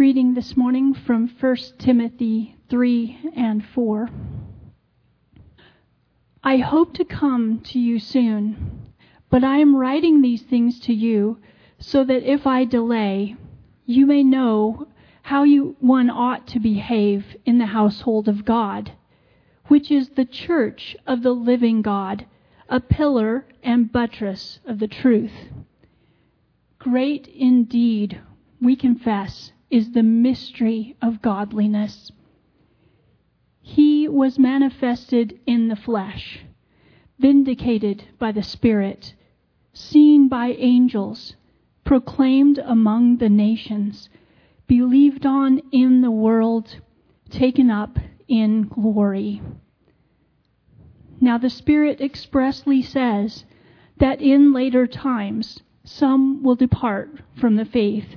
Reading this morning from 1 Timothy 3 and 4. I hope to come to you soon, but I am writing these things to you so that if I delay, you may know how you, one ought to behave in the household of God, which is the church of the living God, a pillar and buttress of the truth. Great indeed, we confess, is the mystery of godliness. He was manifested in the flesh, vindicated by the Spirit, seen by angels, proclaimed among the nations, believed on in the world, taken up in glory. Now the Spirit expressly says that in later times some will depart from the faith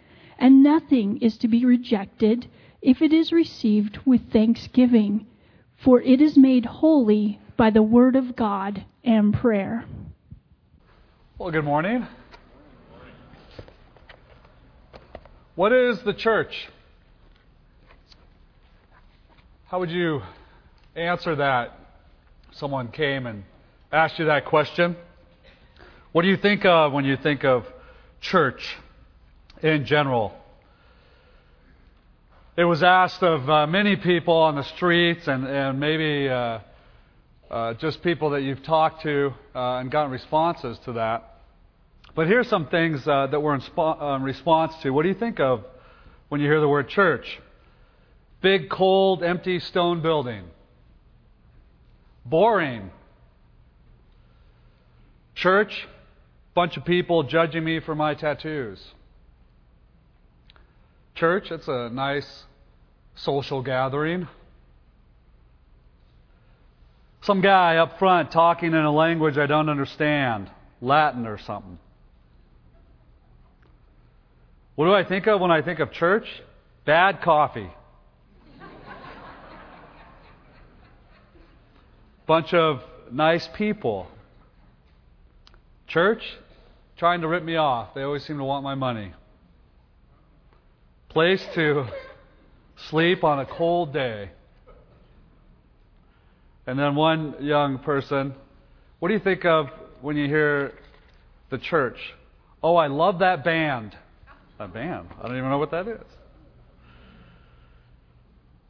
and nothing is to be rejected if it is received with thanksgiving, for it is made holy by the word of God and prayer. Well, good morning. What is the church? How would you answer that? Someone came and asked you that question. What do you think of when you think of church? In general. It was asked of uh, many people on the streets and, and maybe uh, uh, just people that you've talked to uh, and gotten responses to that. But here's some things uh, that were in, spo- in response to. What do you think of when you hear the word church? Big, cold, empty stone building. Boring. Church, bunch of people judging me for my tattoos. Church, it's a nice social gathering. Some guy up front talking in a language I don't understand, Latin or something. What do I think of when I think of church? Bad coffee. Bunch of nice people. Church, trying to rip me off. They always seem to want my money place to sleep on a cold day. And then one young person, what do you think of when you hear the church? Oh, I love that band. That band? I don't even know what that is.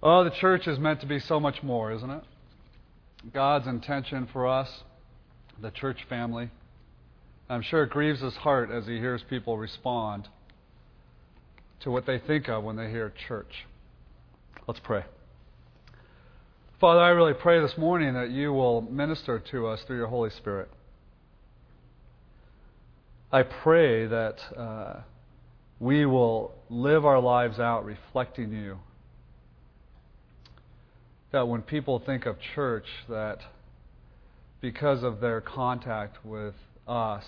Oh, the church is meant to be so much more, isn't it? God's intention for us, the church family. I'm sure it grieves his heart as he hears people respond to what they think of when they hear church. Let's pray. Father, I really pray this morning that you will minister to us through your Holy Spirit. I pray that uh, we will live our lives out reflecting you. That when people think of church, that because of their contact with us,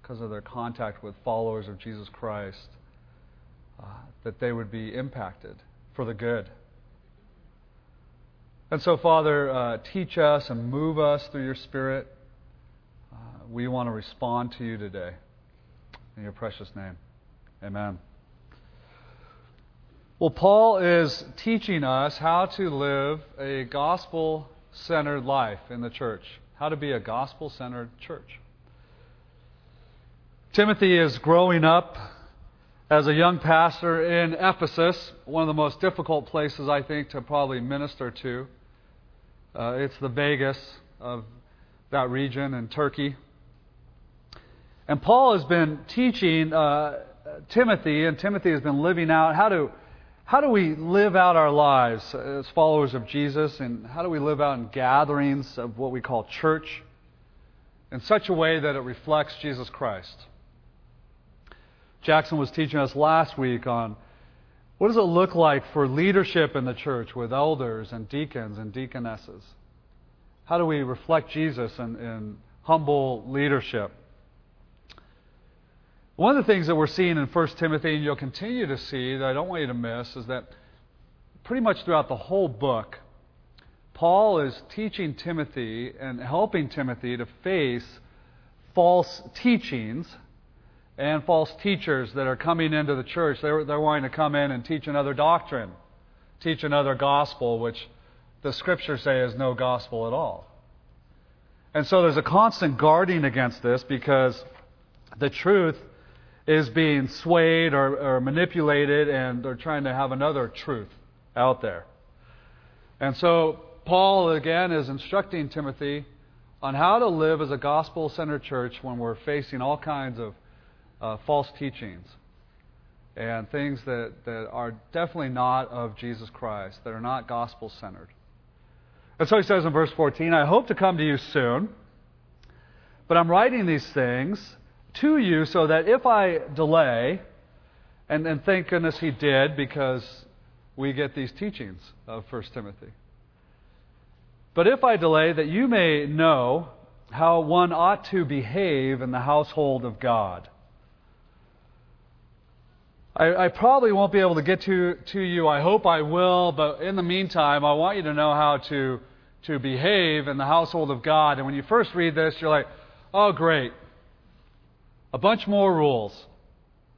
because of their contact with followers of Jesus Christ, that they would be impacted for the good. And so, Father, uh, teach us and move us through your Spirit. Uh, we want to respond to you today. In your precious name. Amen. Well, Paul is teaching us how to live a gospel centered life in the church, how to be a gospel centered church. Timothy is growing up as a young pastor in Ephesus, one of the most difficult places, I think, to probably minister to. Uh, it's the Vegas of that region in Turkey. And Paul has been teaching uh, Timothy, and Timothy has been living out how do, how do we live out our lives as followers of Jesus, and how do we live out in gatherings of what we call church in such a way that it reflects Jesus Christ. Jackson was teaching us last week on What does it look like for leadership in the church with elders and deacons and deaconesses? How do we reflect Jesus in, in humble leadership? One of the things that we're seeing in 1 Timothy, and you'll continue to see, that I don't want you to miss, is that pretty much throughout the whole book, Paul is teaching Timothy and helping Timothy to face false teachings and false teachers that are coming into the church. They're, they're wanting to come in and teach another doctrine, teach another gospel, which the scriptures say is no gospel at all. And so there's a constant guarding against this because the truth is being swayed or, or manipulated and they're trying to have another truth out there. And so Paul, again, is instructing Timothy on how to live as a gospel centered church when we're facing all kinds of uh, false teachings and things that, that are definitely not of Jesus Christ, that are not gospel centered. And so he says in verse 14, I hope to come to you soon, but I'm writing these things to you so that if I delay, and, and thank goodness he did because we get these teachings of 1 Timothy. But if I delay, that you may know how one ought to behave in the household of God I, I, probably won't be able to get to, to you. I hope I will, but in the meantime, I want you to know how to, to behave in the household of God. And when you first read this, you're like, oh, great. A bunch more rules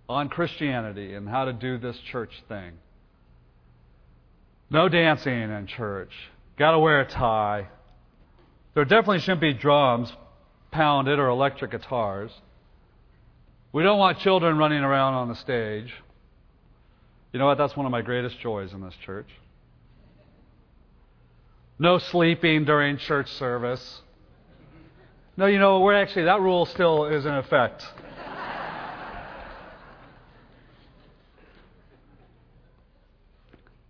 on Christianity and how to do this church thing. No dancing in church. Got to wear a tie. There definitely shouldn't be drums pounded or electric guitars. We don't want children running around on the stage. You know what? That's one of my greatest joys in this church. No sleeping during church service. No, you know, we're actually, that rule still is in effect.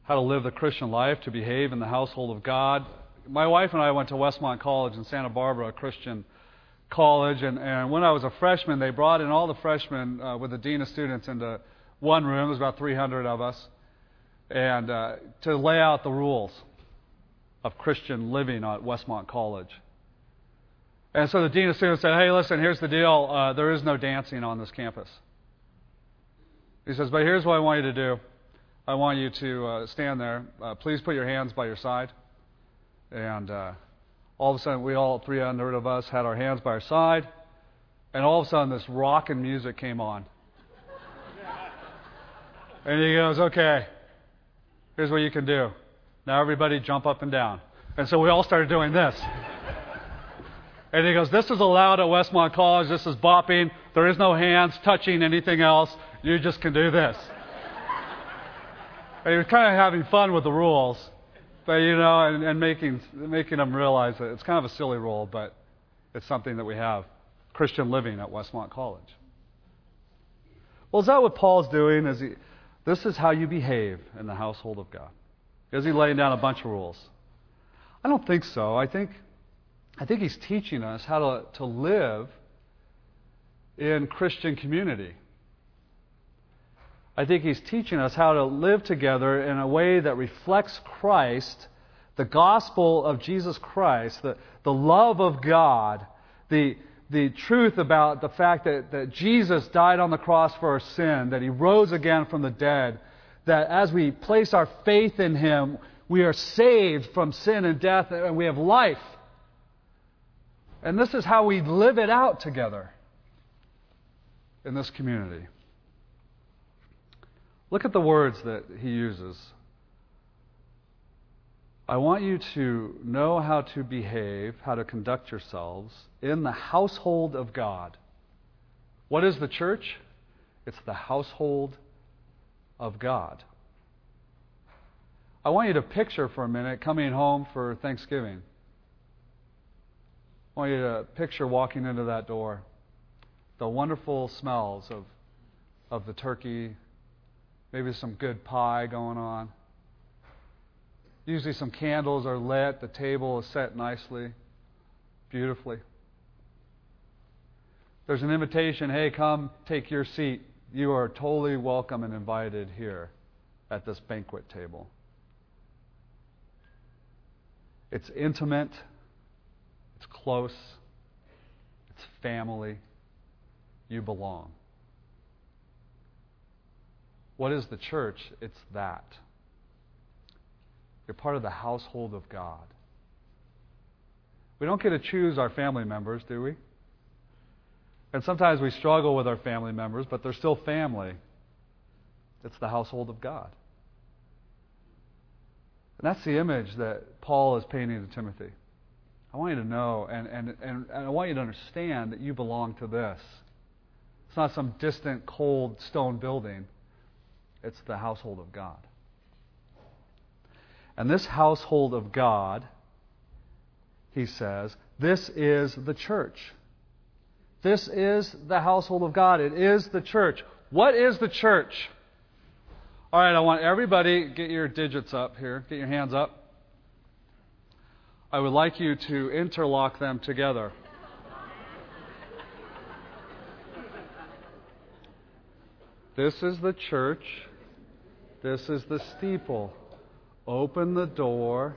How to live the Christian life, to behave in the household of God. My wife and I went to Westmont College in Santa Barbara, a Christian college, and, and when I was a freshman, they brought in all the freshmen uh, with the dean of students into one room. There's about 300 of us, and uh, to lay out the rules of Christian living at Westmont College. And so the dean of students said, "Hey, listen, here's the deal. Uh, there is no dancing on this campus." He says, "But here's what I want you to do. I want you to uh, stand there. Uh, please put your hands by your side." And uh, all of a sudden, we all 300 of us had our hands by our side, and all of a sudden, this rock and music came on. And he goes, okay, here's what you can do. Now everybody jump up and down. And so we all started doing this. And he goes, This is allowed at Westmont College. This is bopping. There is no hands touching anything else. You just can do this. and he was kind of having fun with the rules, but you know, and, and making making them realize that it's kind of a silly rule, but it's something that we have Christian living at Westmont College. Well, is that what Paul's doing? Is he this is how you behave in the household of God. Is he laying down a bunch of rules? I don't think so. I think, I think he's teaching us how to, to live in Christian community. I think he's teaching us how to live together in a way that reflects Christ, the gospel of Jesus Christ, the, the love of God, the, the truth about the fact that, that Jesus died on the cross for our sin, that he rose again from the dead, that as we place our faith in him, we are saved from sin and death and we have life. And this is how we live it out together in this community. Look at the words that he uses I want you to know how to behave, how to conduct yourselves in the household of God. What is the church? It's the household of God. I want you to picture for a minute coming home for Thanksgiving. I want you to picture walking into that door. The wonderful smells of, of the turkey, maybe some good pie going on Usually, some candles are lit, the table is set nicely, beautifully. There's an invitation hey, come take your seat. You are totally welcome and invited here at this banquet table. It's intimate, it's close, it's family. You belong. What is the church? It's that. You're part of the household of God. We don't get to choose our family members, do we? And sometimes we struggle with our family members, but they're still family. It's the household of God. And that's the image that Paul is painting to Timothy. I want you to know, and, and, and, I want you to understand that you belong to this. It's not some distant, cold stone building, it's the household of God. And this household of God, he says, this is the church. This is the household of God. It is the church. What is the church? All right, I want everybody get your digits up here. Get your hands up. I would like you to interlock them together. This is the church. This is the steeple. Open the door.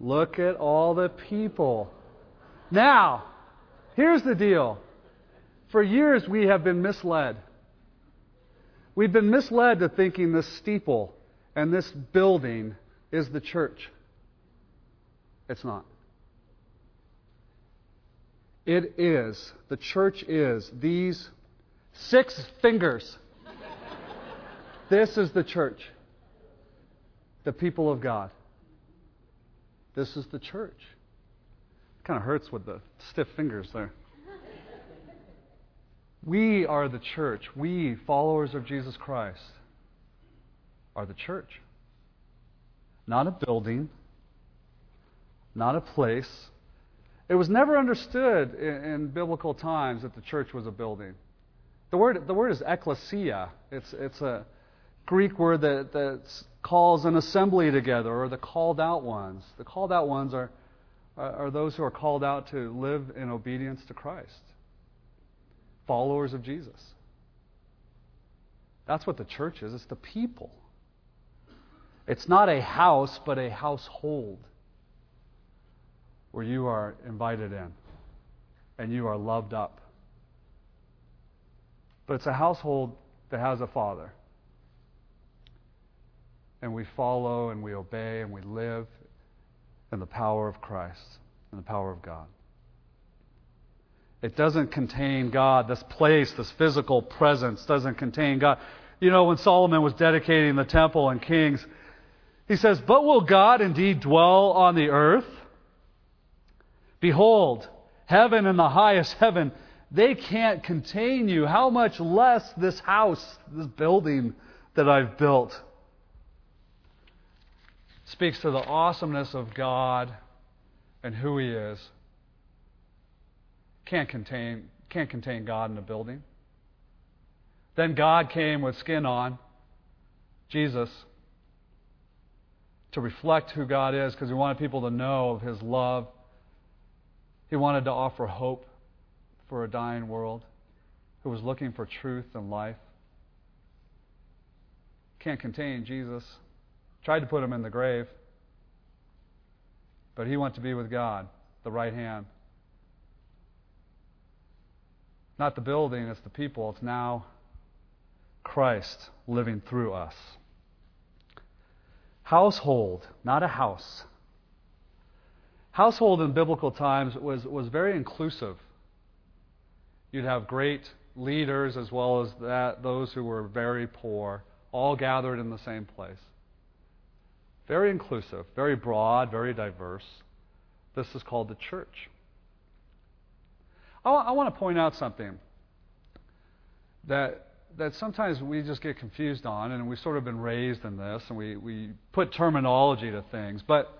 Look at all the people. Now, here's the deal. For years, we have been misled. We've been misled to thinking this steeple and this building is the church. It's not. It is. The church is these six fingers. this is the church. The people of God. This is the church. It kind of hurts with the stiff fingers there. We are the church. We, followers of Jesus Christ, are the church. Not a building, not a place. It was never understood in, in, biblical times that the church was a building. The word, the word is ecclesia. It's, it's a Greek word that, that calls an assembly together, or the called out ones. The called out ones are, are, are those who are called out to live in obedience to Christ followers of Jesus. That's what the church is it's the people. It's not a house, but a household where you are invited in and you are loved up. But it's a household that has a father. And we follow and we obey and we live in the power of Christ and the power of God. It doesn't contain God. This place, this physical presence, doesn't contain God. You know, when Solomon was dedicating the temple in Kings, he says, But will God indeed dwell on the earth? Behold, heaven and the highest heaven, they can't contain you. How much less this house, this building that I've built? Speaks to the awesomeness of God and who He is can't contain, can't contain God in a building. Then God came with skin on, Jesus, to reflect who God is because he wanted people to know of his love. He wanted to offer hope for a dying world who was looking for truth and life. Can't contain Jesus. Tried to put him in the grave, but he went to be with God, the right hand. Not the building, it's the people. It's now Christ living through us. Household, not a house. Household in biblical times was, was very inclusive. You'd have great leaders as well as that, those who were very poor, all gathered in the same place. Very inclusive, very broad, very diverse. This is called the church. I want to point out something that that sometimes we just get confused on, and we've sort of been raised in this, and we, we put terminology to things. But,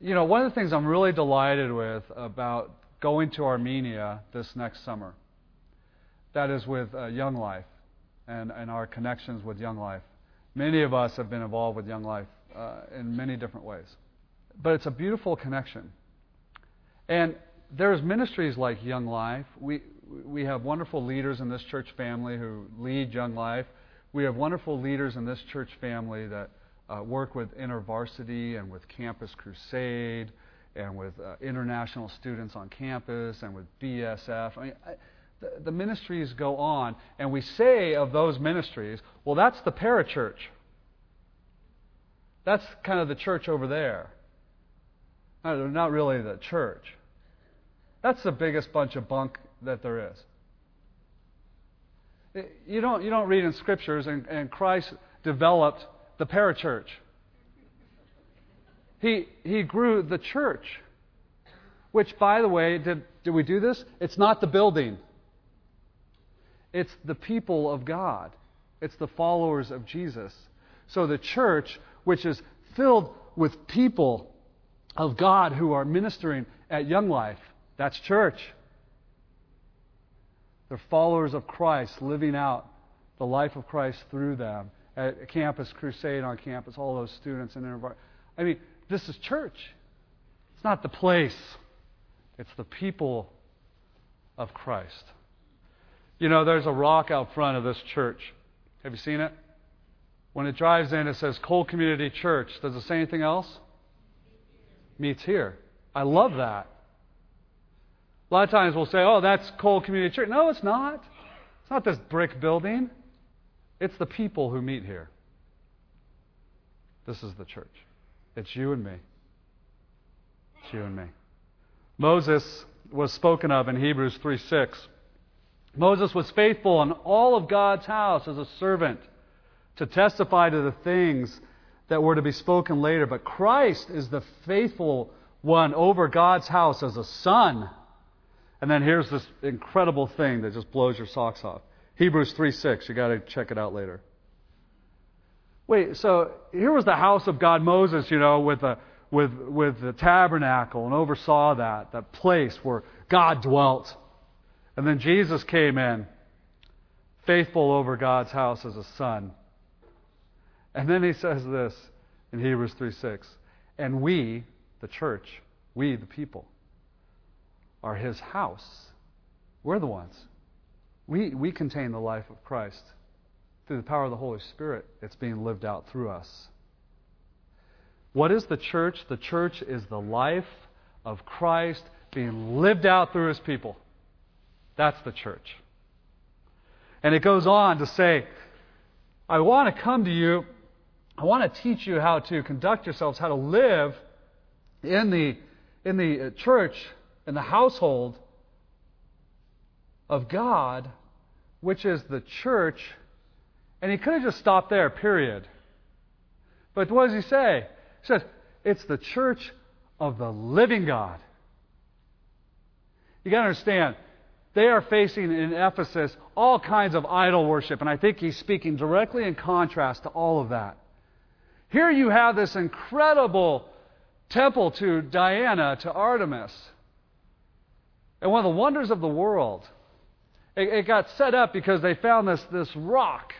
you know, one of the things I'm really delighted with about going to Armenia this next summer, that is with uh, Young Life and, and our connections with Young Life. Many of us have been involved with Young Life uh, in many different ways. But it's a beautiful connection. And there's ministries like Young Life. We, we have wonderful leaders in this church family who lead Young Life. We have wonderful leaders in this church family that uh, work with InterVarsity and with Campus Crusade and with uh, international students on campus and with BSF. I mean, the, ministries go on, and we say of those ministries, well, that's the parachurch. That's kind of the church over there. No, not really the church. That's the biggest bunch of bunk that there is. You don't, you don't read in scriptures, and, and Christ developed the parachurch. He, he grew the church. Which, by the way, did, did we do this? It's not the building, it's the people of God, it's the followers of Jesus. So the church, which is filled with people of God who are ministering at Young Life, that's church. They're followers of Christ, living out the life of Christ through them at campus, crusade on campus, all those students and I mean, this is church. It's not the place, it's the people of Christ. You know, there's a rock out front of this church. Have you seen it? When it drives in, it says Cole Community Church. Does it say anything else? Meets here. I love that. A lot of times we'll say, oh, that's Cole Community Church. No, it's not. It's not this brick building. It's the people who meet here. This is the church. It's you and me. It's you and me. Moses was spoken of in Hebrews 3 6. Moses was faithful in all of God's house as a servant to testify to the things that were to be spoken later. But Christ is the faithful one over God's house as a son. And then here's this incredible thing that just blows your socks off. Hebrews 3 6. You got to check it out later. Wait, so here was the house of God, Moses, you know, with the, with, with the tabernacle and oversaw that, that place where God dwelt. And then Jesus came in, faithful over God's house as a son. And then he says this in Hebrews 3 6. And we, the church, we, the people, are his house. We're the ones. We, we contain the life of Christ. Through the power of the Holy Spirit, it's being lived out through us. What is the church? The church is the life of Christ being lived out through his people. That's the church. And it goes on to say, I want to come to you. I want to teach you how to conduct yourselves, how to live in the, in the uh, church, in the household of God, which is the church. And he could have just stopped there, period. But what does he say? He says, it's the church of the living God. You got to understand, they are facing in Ephesus all kinds of idol worship, and I think he's speaking directly in contrast to all of that. Here you have this incredible temple to Diana, to Artemis. And one of the wonders of the world it, it got set up because they found this, this rock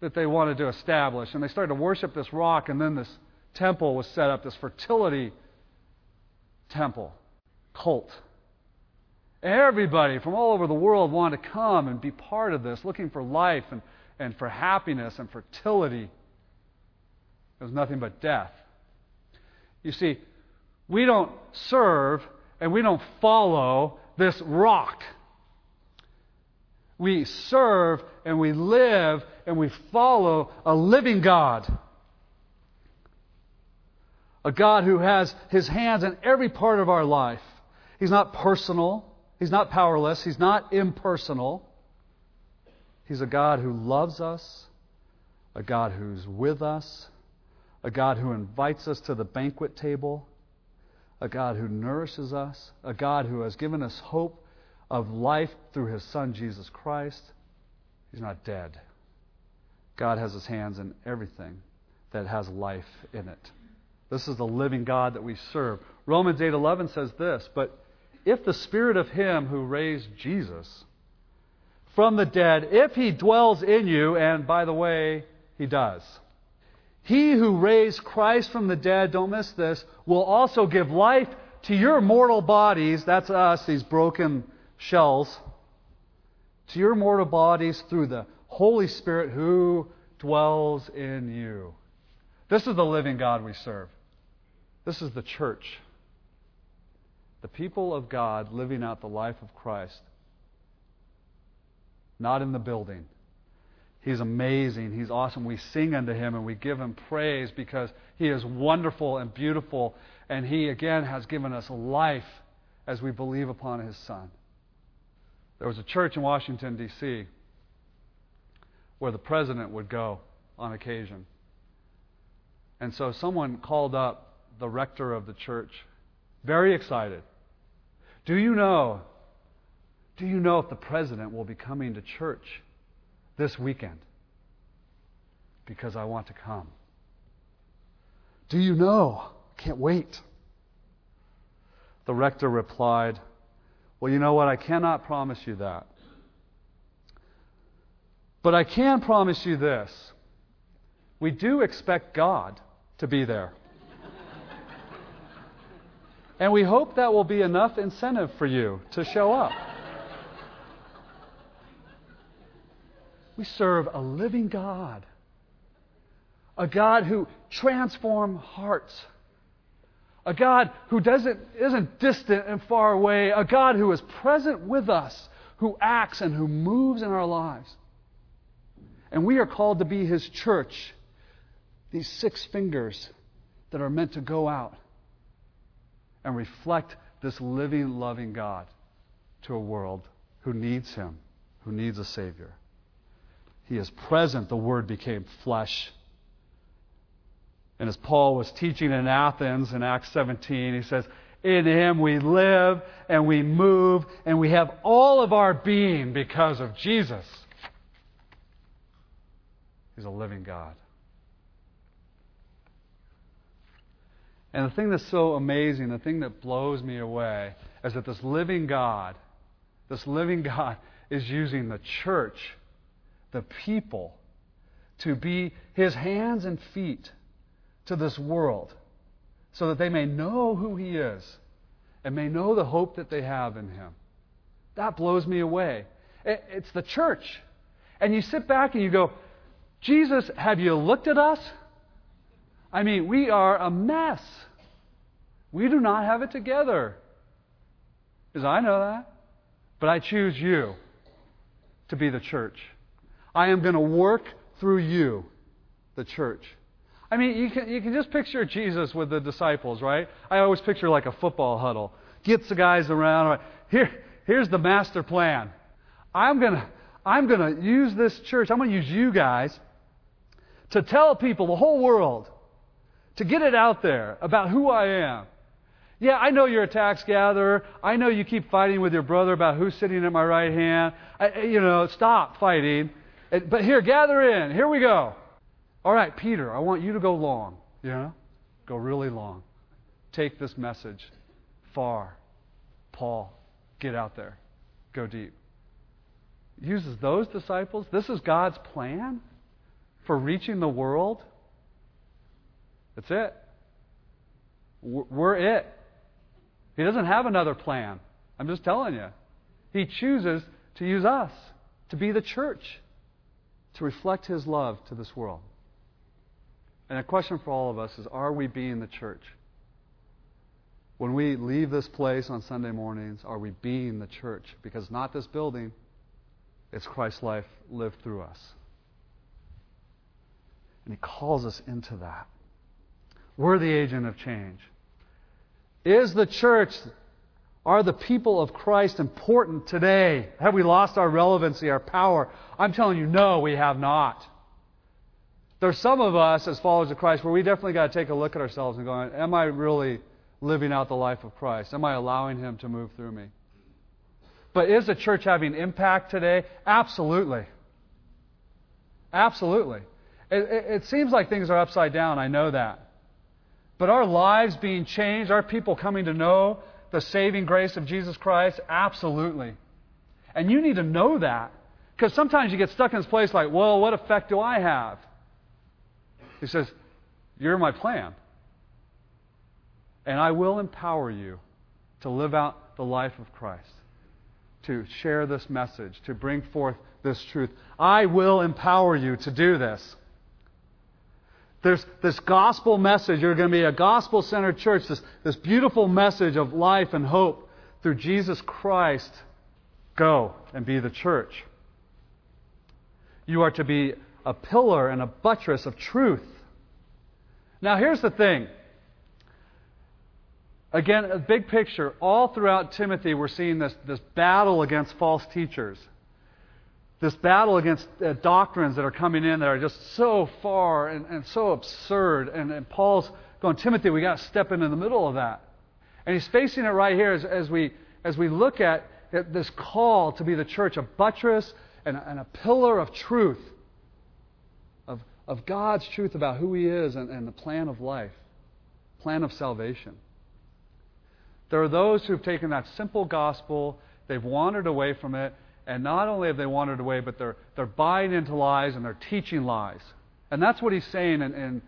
that they wanted to establish. And they started to worship this rock, and then this temple was set up, this fertility temple, cult. Everybody from all over the world wanted to come and be part of this, looking for life and, and for happiness and fertility. It was nothing but death. You see, we don't serve and we don't follow this rock we serve and we live and we follow a living God. A God who has his hands in every part of our life. He's not personal. He's not powerless. He's not impersonal. He's a God who loves us, a God who's with us, a God who invites us to the banquet table, a God who nourishes us, a God who has given us hope of life through his son Jesus Christ, he's not dead. God has his hands in everything that has life in it. This is the living God that we serve. Romans 8:11 says this, but if the spirit of him who raised Jesus from the dead, if he dwells in you, and by the way, he does. He who raised Christ from the dead, don't miss this, will also give life to your mortal bodies, that's us, these broken shells to your mortal bodies through the Holy Spirit who dwells in you. This is the living God we serve. This is the church. The people of God living out the life of Christ. Not in the building. He's amazing. He's awesome. We sing unto him and we give him praise because he is wonderful and beautiful. And he, again, has given us life as we believe upon his Son. There was a church in Washington, D.C., where the president would go on occasion. And so someone called up the rector of the church, very excited. Do you know? Do you know if the president will be coming to church this weekend? Because I want to come. Do you know? Can't wait. The rector replied, Well, you know what? I cannot promise you that. But I can promise you this. We do expect God to be there. And we hope that will be enough incentive for you to show up. We serve a living God, a God who transforms hearts a God who doesn't, isn't distant and far away, a God who is present with us, who acts and who moves in our lives. And we are called to be His church, these six fingers that are meant to go out and reflect this living, loving God to a world who needs Him, who needs a Savior. He is present. The Word became flesh and as Paul was teaching in Athens in Acts 17, he says, In him we live and we move and we have all of our being because of Jesus. He's a living God. And the thing that's so amazing, the thing that blows me away, is that this living God, this living God, is using the church, the people, to be his hands and feet to this world so that they may know who He is and may know the hope that they have in Him. That blows me away. It's the church. And you sit back and you go, Jesus, have you looked at us? I mean, we are a mess. We do not have it together. Because I know that. But I choose you to be the church. I am going to work through you, the church. I mean, you can, you can just picture Jesus with the disciples, right? I always picture like a football huddle. Gets the guys around. Here, here's the master plan. I'm going to I'm going to use this church, I'm going to use you guys to tell people, the whole world, to get it out there about who I am. Yeah, I know you're a tax gatherer. I know you keep fighting with your brother about who's sitting at my right hand. I, you know, stop fighting. Uh, but here, gather in. Here we go. All right, Peter, I want you to go long. You know? Go really long. Take this message far. Paul, get out there. Go deep. Uses those disciples. This is God's plan for reaching the world. That's it. We're it. He doesn't have another plan. I'm just telling you. He chooses to use us to be the church, to reflect His love to this world. And a question for all of us is are we being the church? When we leave this place on Sunday mornings, are we being the church? Because not this building, it's Christ's life lived through us. And He calls us into that. We're the agent of change. Is the church, are the people of Christ important today? Have we lost our relevancy, our power? I'm telling you, no, we have not. There's some of us as followers of Christ where we definitely got to take a look at ourselves and go, Am I really living out the life of Christ? Am I allowing Him to move through me? But is the church having impact today? Absolutely. Absolutely. It, it, it, seems like things are upside down. I know that. But our lives being changed, our people coming to know the saving grace of Jesus Christ? Absolutely. And you need to know that. Because sometimes you get stuck in this place like, well, what effect do I have? He says, You're my plan. And I will empower you to live out the life of Christ, to share this message, to bring forth this truth. I will empower you to do this. There's this gospel message. You're going to be a gospel centered church, this, this beautiful message of life and hope through Jesus Christ. Go and be the church. You are to be a pillar and a buttress of truth. Now, here's the thing. Again, a big picture. All throughout Timothy, we're seeing this, this battle against false teachers. This battle against uh, doctrines that are coming in that are just so far and, and so absurd. And, and Paul's going, Timothy, we got to step into the middle of that. And he's facing it right here as, as, we, as we look at, this call to be the church, a buttress and a, and a pillar of truth, of, of God's truth about who He is and, and the plan of life, plan of salvation. There are those who've taken that simple gospel, they've wandered away from it, and not only have they wandered away, but they're, they're buying into lies and they're teaching lies. And that's what he's saying in, in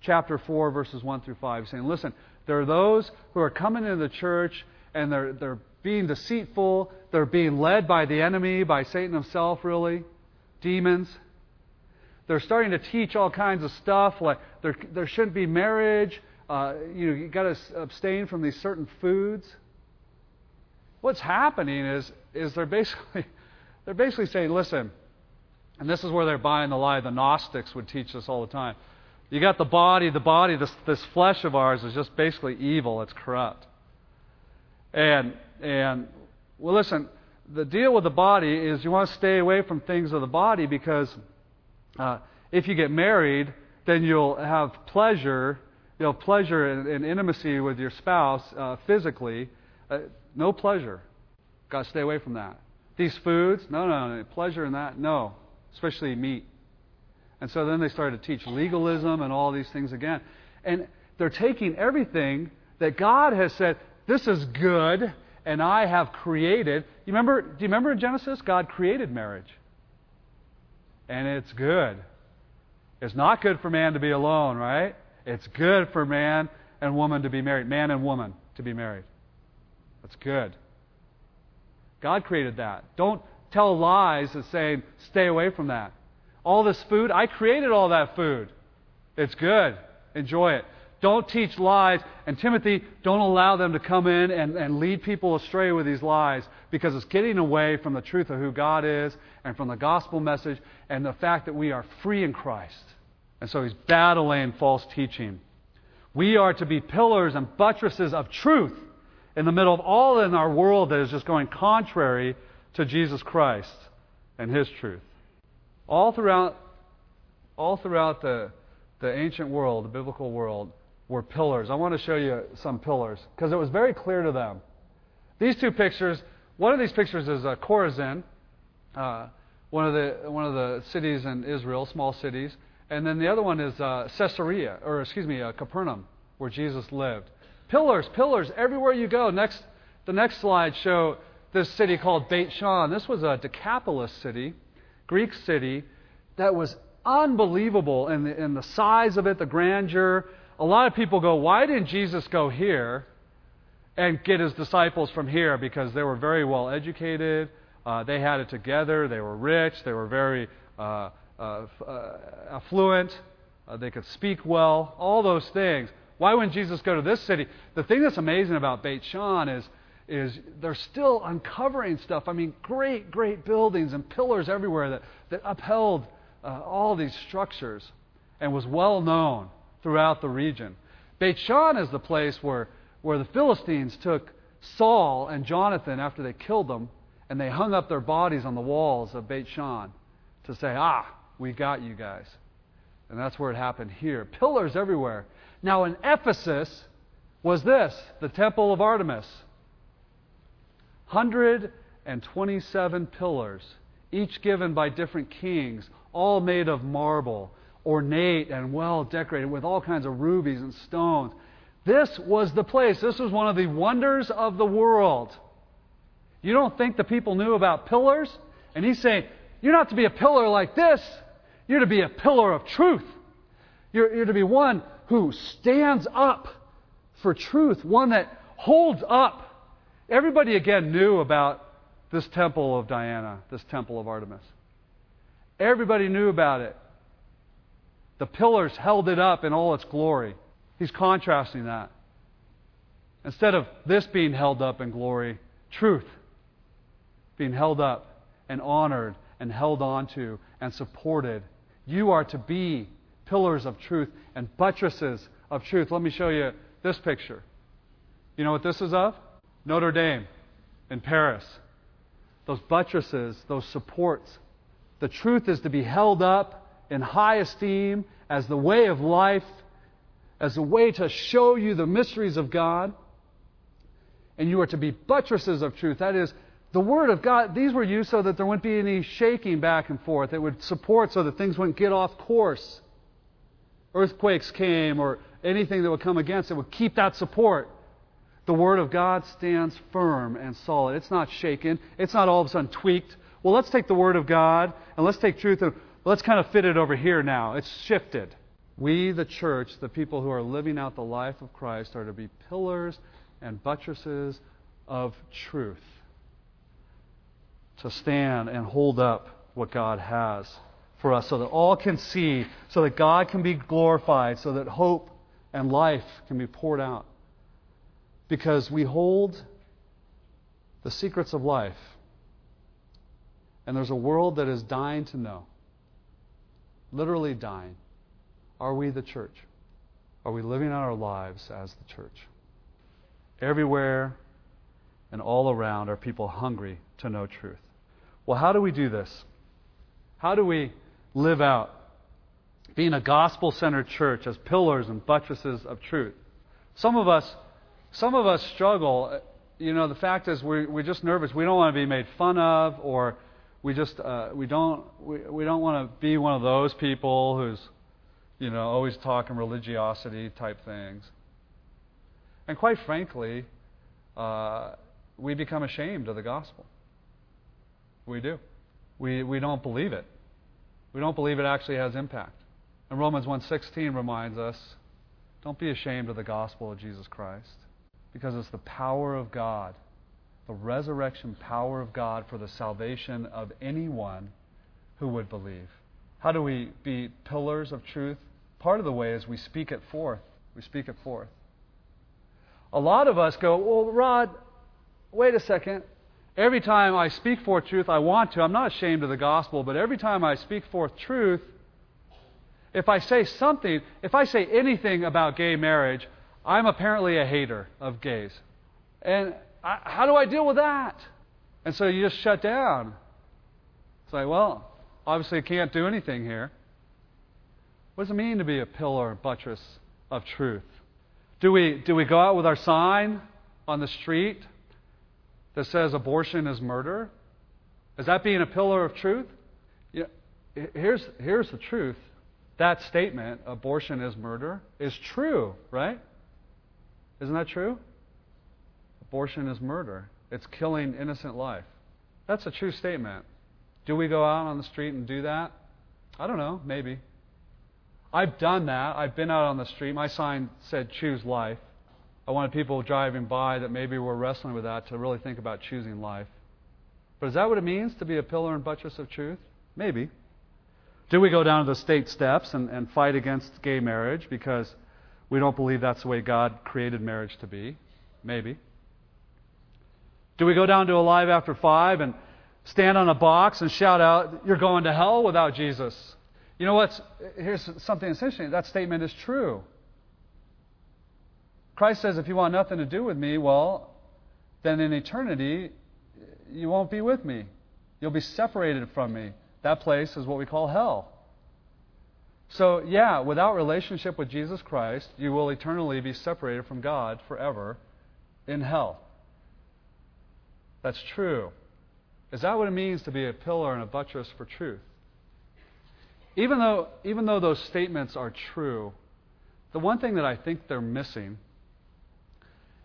chapter 4, verses 1 through 5. He's saying, listen, there are those who are coming into the church and they're, they're being deceitful. They're being led by the enemy, by Satan himself, really, demons. They're starting to teach all kinds of stuff like there, there shouldn't be marriage. Uh, you know, you got to abstain from these certain foods. What's happening is is they're basically they're basically saying, listen, and this is where they're buying the lie. The Gnostics would teach this all the time. You got the body, the body, this, this flesh of ours is just basically evil. It's corrupt. And and well, listen, the deal with the body is you want to stay away from things of the body because uh, if you get married, then you'll have pleasure, you'll have pleasure and, and intimacy with your spouse uh, physically. Uh, no pleasure. Got to stay away from that. These foods, no, no, no, pleasure in that, no, especially meat. And so then they started to teach legalism and all these things again. And they're taking everything that God has said, this is good, and I have created. You remember, do you remember in Genesis? God created marriage. And it's good. It's not good for man to be alone, right? It's good for man and woman to be married. Man and woman to be married. That's good. God created that. Don't tell lies and saying, stay away from that. All this food, I created all that food. It's good. Enjoy it. Don't teach lies. And Timothy, don't allow them to come in and, and lead people astray with these lies because it's getting away from the truth of who God is and from the gospel message and the fact that we are free in Christ. And so he's battling false teaching. We are to be pillars and buttresses of truth in the middle of all in our world that is just going contrary to Jesus Christ and his truth. All throughout all throughout the, the ancient world, the biblical world, were pillars. I want to show you some pillars because it was very clear to them. These two pictures, one of these pictures is uh, Chorazin, uh, one of the one of the cities in Israel, small cities, and then the other one is uh, Caesarea, or excuse me, uh, Capernaum, where Jesus lived. Pillars, pillars everywhere you go. Next, the next slide show this city called Beit Shan. This was a Decapolis city, Greek city, that was unbelievable in the, in the size of it, the grandeur a lot of people go, why didn't Jesus go here and get his disciples from here? Because they were very well educated, uh, they had it together, they were rich, they were very uh, uh, uh affluent, uh, they could speak well, all those things. Why wouldn't Jesus go to this city? The thing that's amazing about Beit Shan is, is they're still uncovering stuff. I mean, great, great buildings and pillars everywhere that, that upheld uh, all these structures and was well known throughout the region. Beit Shan is the place where, where the Philistines took Saul and Jonathan after they killed them, and they hung up their bodies on the walls of Beit Shan to say, Ah, we got you guys. And that's where it happened here. Pillars everywhere. Now, in Ephesus was this the Temple of Artemis 127 pillars, each given by different kings, all made of marble ornate and well decorated with all kinds of rubies and stones. This was the place. This was one of the wonders of the world. You don't think the people knew about pillars? And he's saying, You're not to be a pillar like this. You're to be a pillar of truth. You're, you're to be one who stands up for truth, one that holds up. Everybody again knew about this temple of Diana, this temple of Artemis. Everybody knew about it. The pillars held it up in all its glory. He's contrasting that. Instead of this being held up in glory, truth being held up and honored and held onto and supported. You are to be pillars of truth and buttresses of truth. Let me show you this picture. You know what this is of? Notre Dame in Paris. Those buttresses, those supports. The truth is to be held up in high esteem as the way of life, as a way to show you the mysteries of God. And you are to be buttresses of truth. That is, the Word of God, these were used so that there wouldn't be any shaking back and forth. It would support so that things wouldn't get off course. Earthquakes came or anything that would come against it would keep that support. The Word of God stands firm and solid. It's not shaken. It's not all of a sudden tweaked. Well, let's take the Word of God and let's take truth and let's kind of fit it over here now. It's shifted. We, the church, the people who are living out the life of Christ, are to be pillars and buttresses of truth. To stand and hold up what God has for us so that all can see, so that God can be glorified, so that hope and life can be poured out. Because we hold the secrets of life. And there's a world that is dying to know. Literally dying. Are we the church? Are we living out our lives as the church? Everywhere and all around are people hungry to know truth. Well, how do we do this? How do we live out being a gospel centered church as pillars and buttresses of truth? Some of us, some of us struggle. You know, the fact is we're, we're just nervous. We don't want to be made fun of, or we just uh, we don't we, we don't want to be one of those people who's you know always talking religiosity type things. And quite frankly, uh, we become ashamed of the gospel. We do. We, we don't believe it. We don't believe it actually has impact. And Romans 1:16 reminds us, don't be ashamed of the gospel of Jesus Christ, because it's the power of God, the resurrection power of God for the salvation of anyone who would believe. How do we be pillars of truth? Part of the way is we speak it forth. We speak it forth. A lot of us go, well, Rod, wait a second. Every time I speak forth truth, I want to. I'm not ashamed of the gospel, but every time I speak forth truth, if I say something, if I say anything about gay marriage, I'm apparently a hater of gays. And I, how do I deal with that? And so you just shut down. It's like, well, obviously I can't do anything here. What does it mean to be a pillar, buttress of truth? Do we, do we go out with our sign on the street that says abortion is murder? Is that being a pillar of truth? Yeah, here's, here's the truth. That statement, abortion is murder, is true, right? Isn't that true? Abortion is murder. It's killing innocent life. That's a true statement. Do we go out on the street and do that? I don't know, maybe. I've done that. I've been out on the street. My sign said choose life. I wanted people driving by that maybe were wrestling with that to really think about choosing life. But is that what it means to be a pillar and buttress of truth? Maybe. Do we go down to the state steps and, and fight against gay marriage because we don't believe that's the way God created marriage to be? Maybe. Do we go down to Alive After Five and stand on a box and shout out, You're going to hell without Jesus? You know what? here's something that's interesting. That statement is true. Christ says, if you want nothing to do with me, well, then in eternity you won't be with me. You'll be separated from me. That place is what we call hell. So, yeah, without relationship with Jesus Christ, you will eternally be separated from God forever in hell. That's true. Is that what it means to be a pillar and a buttress for truth? even though, even though those statements are true, the one thing that I think they're missing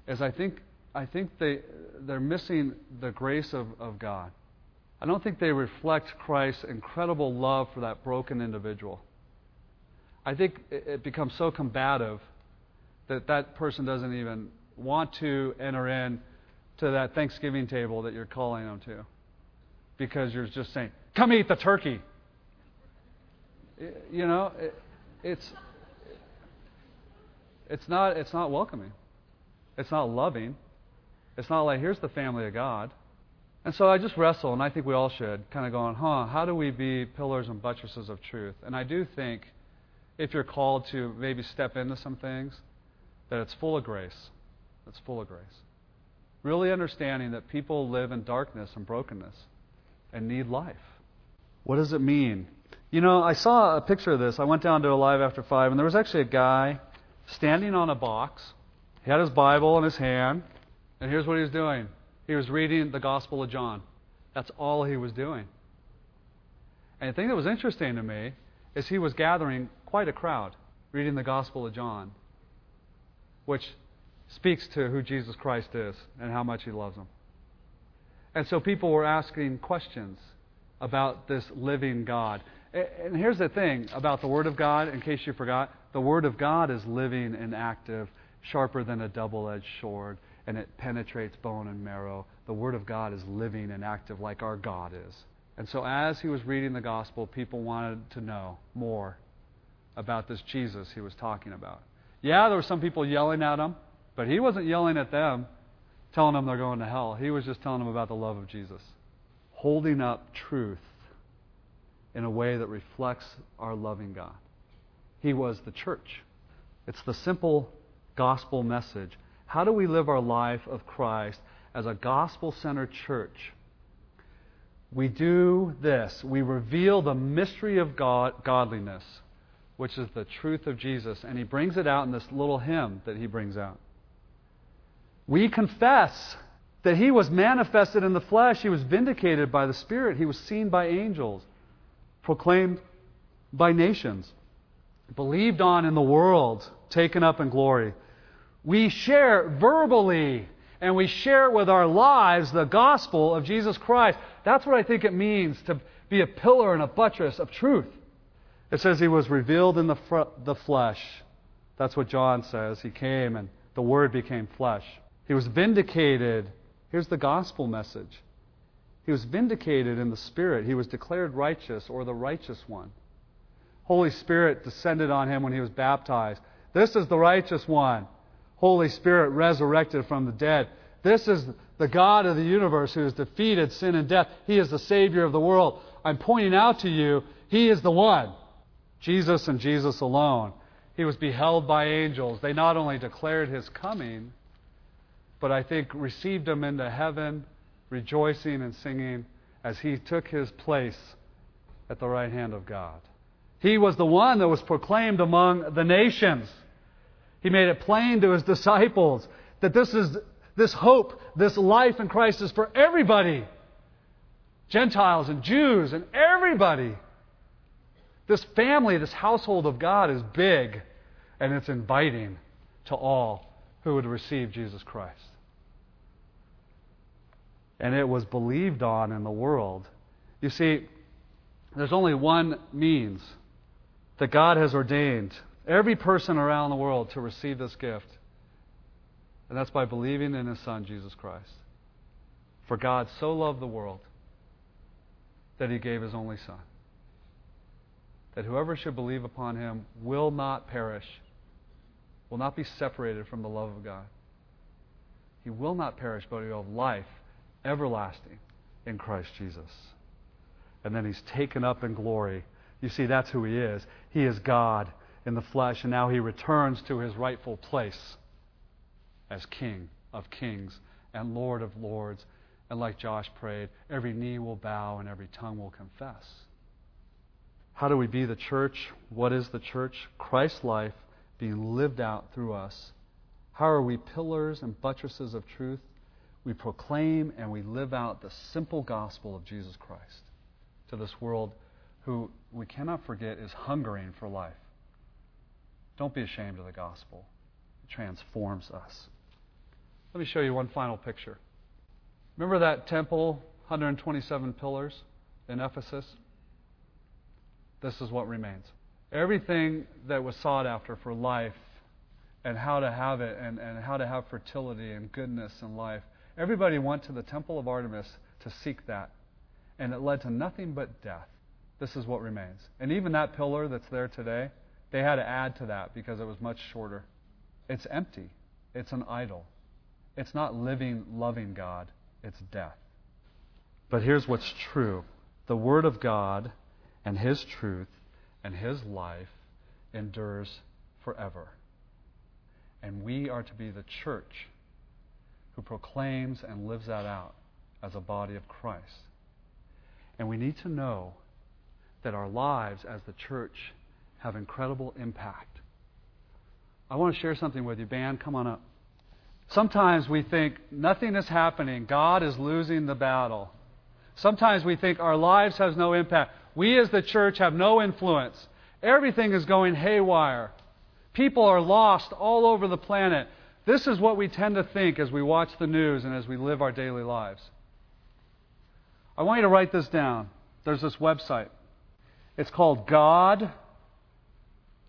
is I think, I think they, they're missing the grace of, of God. I don't think they reflect Christ's incredible love for that broken individual. I think it becomes so combative that that person doesn't even want to enter in to that Thanksgiving table that you're calling them to. Because you're just saying, come eat the turkey. You know, it, it's it's not it's not welcoming. It's not loving. It's not like here's the family of God. And so I just wrestle, and I think we all should, kind of going, huh, how do we be pillars and buttresses of truth? And I do think if you're called to maybe step into some things, that it's full of grace. It's full of grace. Really understanding that people live in darkness and brokenness and need life. What does it mean? You know, I saw a picture of this. I went down to Alive After Five, and there was actually a guy standing on a box. He had his Bible in his hand, and here's what he was doing he was reading the Gospel of John. That's all he was doing. And the thing that was interesting to me is he was gathering quite a crowd reading the Gospel of John, which speaks to who Jesus Christ is and how much he loves them. And so people were asking questions about this living God. And here's the thing about the Word of God, in case you forgot the Word of God is living and active, sharper than a double edged sword, and it penetrates bone and marrow. The Word of God is living and active like our God is. And so, as he was reading the gospel, people wanted to know more about this Jesus he was talking about. Yeah, there were some people yelling at him, but he wasn't yelling at them, telling them they're going to hell. He was just telling them about the love of Jesus, holding up truth in a way that reflects our loving God. He was the church. It's the simple gospel message. How do we live our life of Christ as a gospel centered church? We do this. We reveal the mystery of God, godliness, which is the truth of Jesus. And he brings it out in this little hymn that he brings out. We confess that he was manifested in the flesh, he was vindicated by the Spirit, he was seen by angels, proclaimed by nations, believed on in the world, taken up in glory. We share verbally and we share with our lives the gospel of Jesus Christ. That's what I think it means to be a pillar and a buttress of truth. It says he was revealed in the, fr- the flesh. That's what John says. He came and the Word became flesh. He was vindicated. Here's the gospel message. He was vindicated in the Spirit. He was declared righteous or the righteous one. Holy Spirit descended on him when he was baptized. This is the righteous one. Holy Spirit resurrected from the dead. This is the God of the universe who has defeated sin and death. He is the Savior of the world. I'm pointing out to you, He is the one. Jesus and Jesus alone. He was beheld by angels. They not only declared His coming, but I think received Him into heaven, rejoicing and singing as He took His place at the right hand of God. He was the one that was proclaimed among the nations. He made it plain to his disciples that this is this hope, this life in Christ is for everybody. Gentiles and Jews and everybody. This family, this household of God is big and it's inviting to all who would receive Jesus Christ. And it was believed on in the world. You see, there's only one means that God has ordained every person around the world to receive this gift. And that's by believing in His Son, Jesus Christ. For God so loved the world that He gave His only Son. That whoever should believe upon Him will not perish, will not be separated from the love of God. He will not perish, but he will have life everlasting in Christ Jesus. And then He's taken up in glory. You see, that's who He is. He is God in the flesh, and now he returns to his rightful place as King of kings and Lord of lords. And like Josh prayed, every knee will bow and every tongue will confess. How do we be the church? What is the church? Christ's life being lived out through us. How are we pillars and buttresses of truth? We proclaim and we live out the simple gospel of Jesus Christ to this world who we cannot forget is hungering for life. Don't be ashamed of the gospel. It transforms us. Let me show you one final picture. Remember that temple, 127 pillars in Ephesus? This is what remains. Everything that was sought after for life and how to have it and, and how to have fertility and goodness in life, everybody went to the temple of Artemis to seek that. And it led to nothing but death. This is what remains. And even that pillar that's there today, they had to add to that because it was much shorter. It's empty. It's an idol. It's not living, loving God. It's death. But here's what's true the Word of God and His truth and His life endures forever. And we are to be the church who proclaims and lives that out as a body of Christ. And we need to know that our lives as the church have incredible impact. I want to share something with you. Band, come on up. Sometimes we think nothing is happening, God is losing the battle. Sometimes we think our lives has no impact. We as the church have no influence. Everything is going haywire. People are lost all over the planet. This is what we tend to think as we watch the news and as we live our daily lives. I want you to write this down. There's this website. It's called God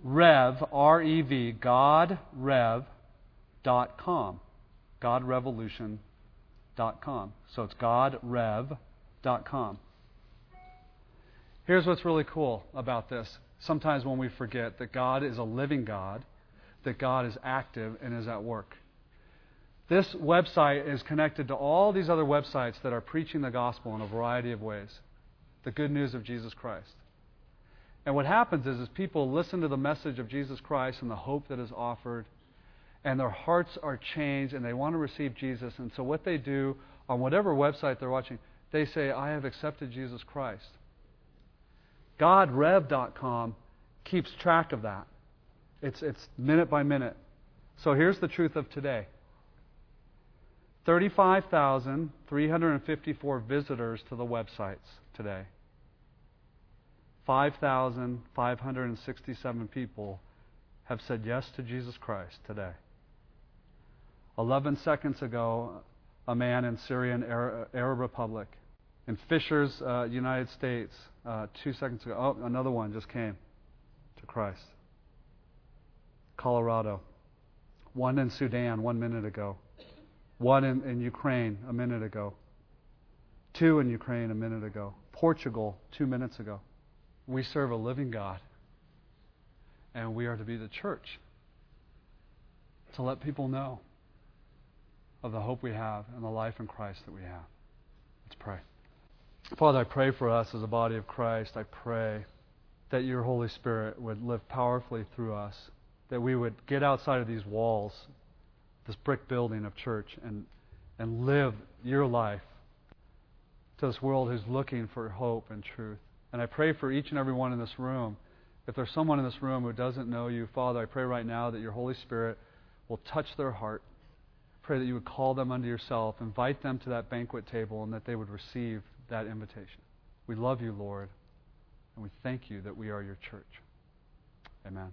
Rev, R E V, GodRev.com. GodRevolution.com. So it's GodRev.com. Here's what's really cool about this. Sometimes when we forget that God is a living God, that God is active and is at work. This website is connected to all these other websites that are preaching the gospel in a variety of ways. The good news of Jesus Christ. And what happens is, is people listen to the message of Jesus Christ and the hope that is offered, and their hearts are changed and they want to receive Jesus. And so what they do on whatever website they're watching, they say, I have accepted Jesus Christ. GodRev.com keeps track of that. It's, it's minute by minute. So here's the truth of today 35,354 visitors to the websites today. 5,567 people have said yes to Jesus Christ today. 11 seconds ago, a man in Syrian Arab Republic. In Fishers, uh, United States, uh, two seconds ago, oh, another one just came to Christ. Colorado. One in Sudan one minute ago. One in, in Ukraine a minute ago. Two in Ukraine a minute ago. Portugal two minutes ago. We serve a living God. And we are to be the church to let people know of the hope we have and the life in Christ that we have. Let's pray. Father, I pray for us as a body of Christ. I pray that your Holy Spirit would live powerfully through us, that we would get outside of these walls, this brick building of church, and, and live your life to this world who's looking for hope and truth. And I pray for each and every one in this room. If there's someone in this room who doesn't know you, Father, I pray right now that your Holy Spirit will touch their heart. Pray that you would call them unto yourself, invite them to that banquet table, and that they would receive that invitation. We love you, Lord, and we thank you that we are your church. Amen.